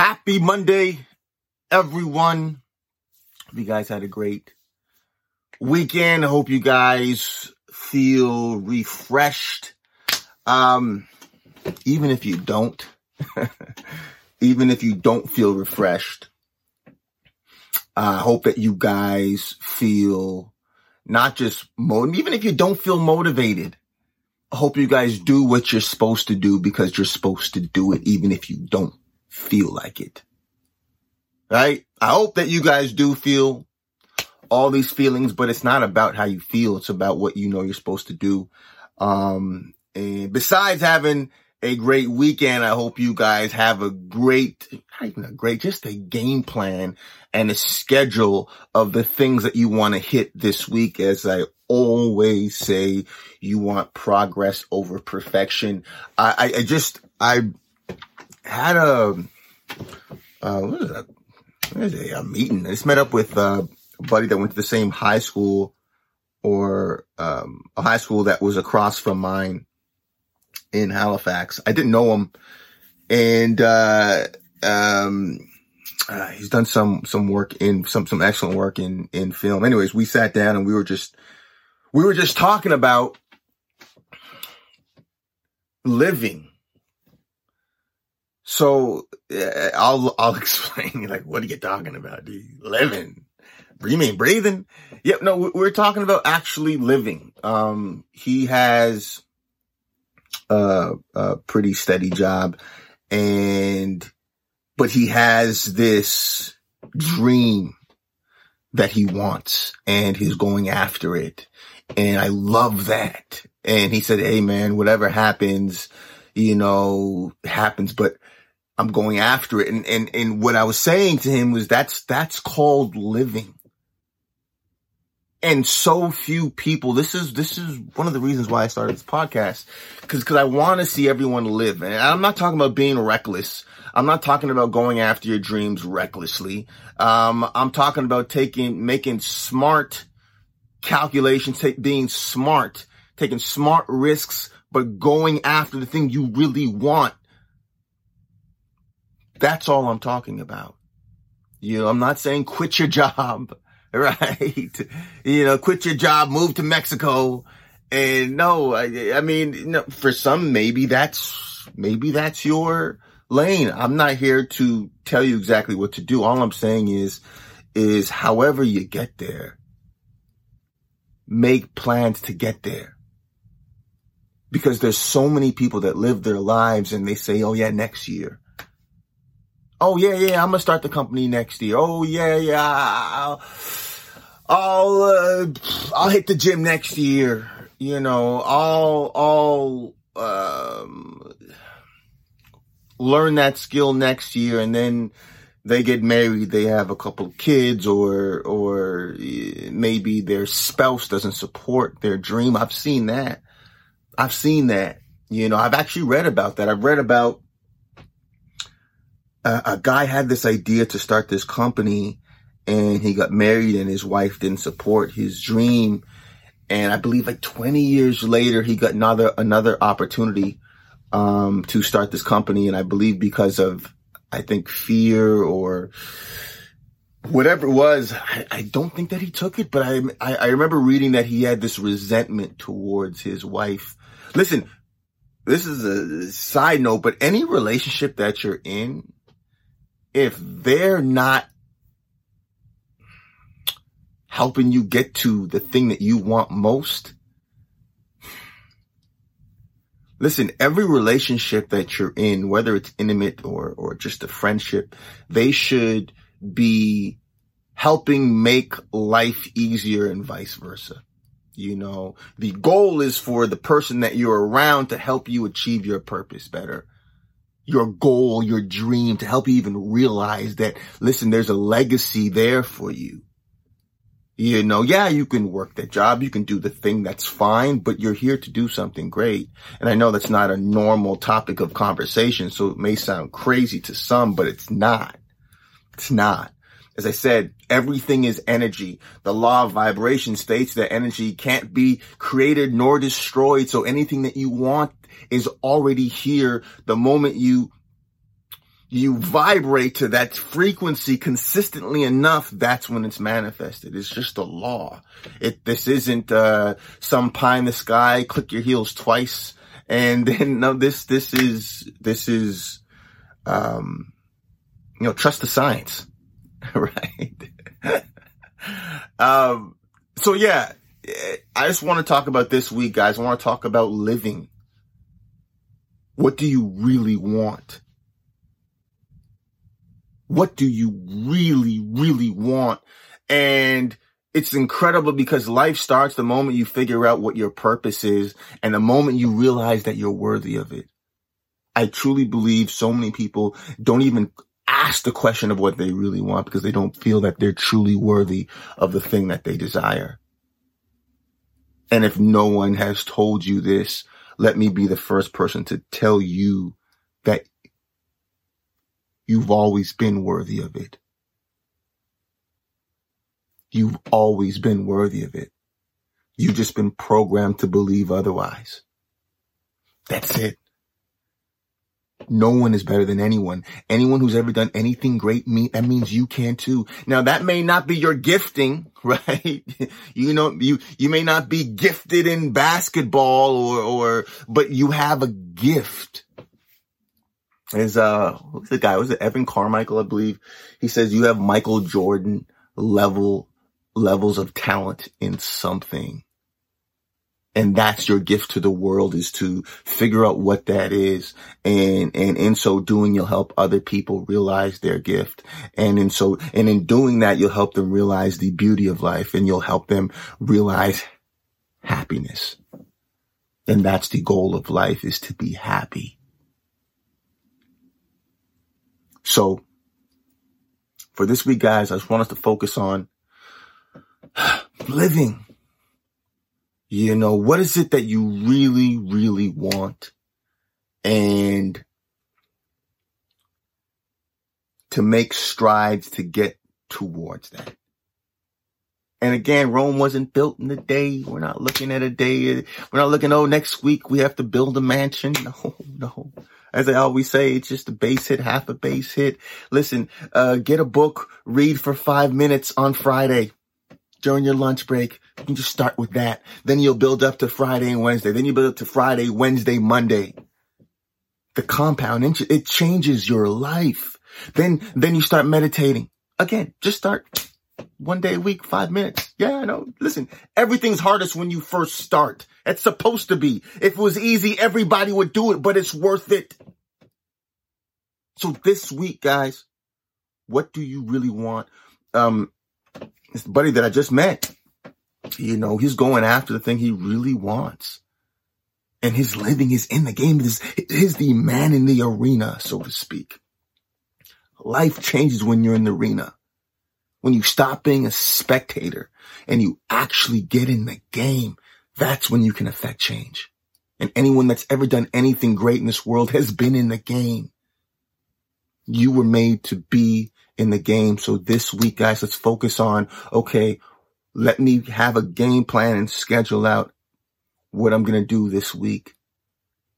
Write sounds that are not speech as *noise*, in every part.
Happy Monday, everyone. Hope you guys had a great weekend. I hope you guys feel refreshed. Um, even if you don't, *laughs* even if you don't feel refreshed, I hope that you guys feel not just motivated, even if you don't feel motivated. I hope you guys do what you're supposed to do because you're supposed to do it, even if you don't feel like it. Right? I hope that you guys do feel all these feelings, but it's not about how you feel. It's about what you know you're supposed to do. Um, and besides having a great weekend, I hope you guys have a great, not even a great, just a game plan and a schedule of the things that you want to hit this week. As I always say, you want progress over perfection. I, I, I just, I had a, uh, what is it? A meeting. I just met up with, uh, buddy that went to the same high school or um, a high school that was across from mine in Halifax. I didn't know him, and uh, um, uh, he's done some some work in some some excellent work in in film. Anyways, we sat down and we were just we were just talking about living. So uh, I'll I'll *laughs* explain. Like, what are you talking about? Dude? Living you mean breathing? Yep. No, we're talking about actually living. Um, he has a, a pretty steady job and, but he has this dream that he wants and he's going after it. And I love that. And he said, Hey man, whatever happens, you know, happens, but I'm going after it. And, and, and what I was saying to him was that's, that's called living. And so few people this is this is one of the reasons why i started this podcast because because i want to see everyone live. And i'm not talking about being reckless. I'm not talking about going after your dreams recklessly. Um, i'm talking about taking making smart calculations being smart taking smart risks but going after the thing you really want that's all i'm talking about you know i'm not saying quit your job *laughs* right? You know, quit your job, move to Mexico. And no, I, I mean, no, for some, maybe that's, maybe that's your lane. I'm not here to tell you exactly what to do. All I'm saying is, is however you get there, make plans to get there. Because there's so many people that live their lives and they say, oh yeah, next year. Oh yeah, yeah, I'm gonna start the company next year. Oh yeah, yeah, I'll, I'll, uh, I'll hit the gym next year. You know, I'll, I'll, um, learn that skill next year and then they get married, they have a couple kids or, or maybe their spouse doesn't support their dream. I've seen that. I've seen that. You know, I've actually read about that. I've read about a, a guy had this idea to start this company and he got married and his wife didn't support his dream. And I believe like 20 years later, he got another, another opportunity, um, to start this company. And I believe because of, I think fear or whatever it was, I, I don't think that he took it, but I, I, I remember reading that he had this resentment towards his wife. Listen, this is a side note, but any relationship that you're in, if they're not helping you get to the thing that you want most, Listen, every relationship that you're in, whether it's intimate or, or just a friendship, they should be helping make life easier and vice versa. You know, the goal is for the person that you're around to help you achieve your purpose better your goal, your dream to help you even realize that, listen, there's a legacy there for you. You know, yeah, you can work that job. You can do the thing that's fine, but you're here to do something great. And I know that's not a normal topic of conversation. So it may sound crazy to some, but it's not. It's not. As I said, everything is energy. The law of vibration states that energy can't be created nor destroyed. So anything that you want is already here the moment you you vibrate to that frequency consistently enough, that's when it's manifested. It's just a law. It, this isn't, uh, some pie in the sky, click your heels twice. And *laughs* then, no, this, this is, this is, um, you know, trust the science, *laughs* right? um, so yeah, I just want to talk about this week, guys. I want to talk about living. What do you really want? What do you really, really want? And it's incredible because life starts the moment you figure out what your purpose is and the moment you realize that you're worthy of it. I truly believe so many people don't even ask the question of what they really want because they don't feel that they're truly worthy of the thing that they desire. And if no one has told you this, let me be the first person to tell you that You've always been worthy of it. You've always been worthy of it. You've just been programmed to believe otherwise. That's it. No one is better than anyone. Anyone who's ever done anything great, me, that means you can too. Now that may not be your gifting, *laughs* right? you know, you, you may not be gifted in basketball or, or, but you have a gift is uh who's the guy? Was it Evan Carmichael? I believe he says you have Michael Jordan level levels of talent in something. And that's your gift to the world is to figure out what that is. And, and in so doing, you'll help other people realize their gift. And in so, and in doing that, you'll help them realize the beauty of life and you'll help them realize happiness. And that's the goal of life is to be happy. So for this week, guys, I just want us to focus on *sighs* living. You know, what is it that you really, really want? And to make strides to get towards that. And again, Rome wasn't built in a day. We're not looking at a day. We're not looking, oh, next week we have to build a mansion. *laughs* No, no. As I always say, it's just a base hit, half a base hit. Listen, uh, get a book, read for five minutes on Friday during your lunch break. You can just start with that. Then you'll build up to Friday and Wednesday. Then you build up to Friday, Wednesday, Monday. The compound, it changes your life. Then, then you start meditating. Again, just start one day a week, five minutes. Yeah, I know. Listen, everything's hardest when you first start. It's supposed to be. If it was easy, everybody would do it, but it's worth it. So this week, guys, what do you really want? Um, this buddy that I just met, you know, he's going after the thing he really wants. And his living is in the game. He's, he's the man in the arena, so to speak. Life changes when you're in the arena. When you stop being a spectator and you actually get in the game, that's when you can affect change. And anyone that's ever done anything great in this world has been in the game. You were made to be in the game. So this week, guys, let's focus on, okay, let me have a game plan and schedule out what I'm going to do this week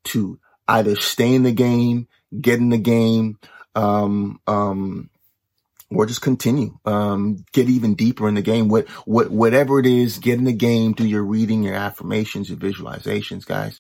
to either stay in the game, get in the game, um, um, or just continue, um, get even deeper in the game. What, what, whatever it is, get in the game, do your reading, your affirmations, your visualizations, guys.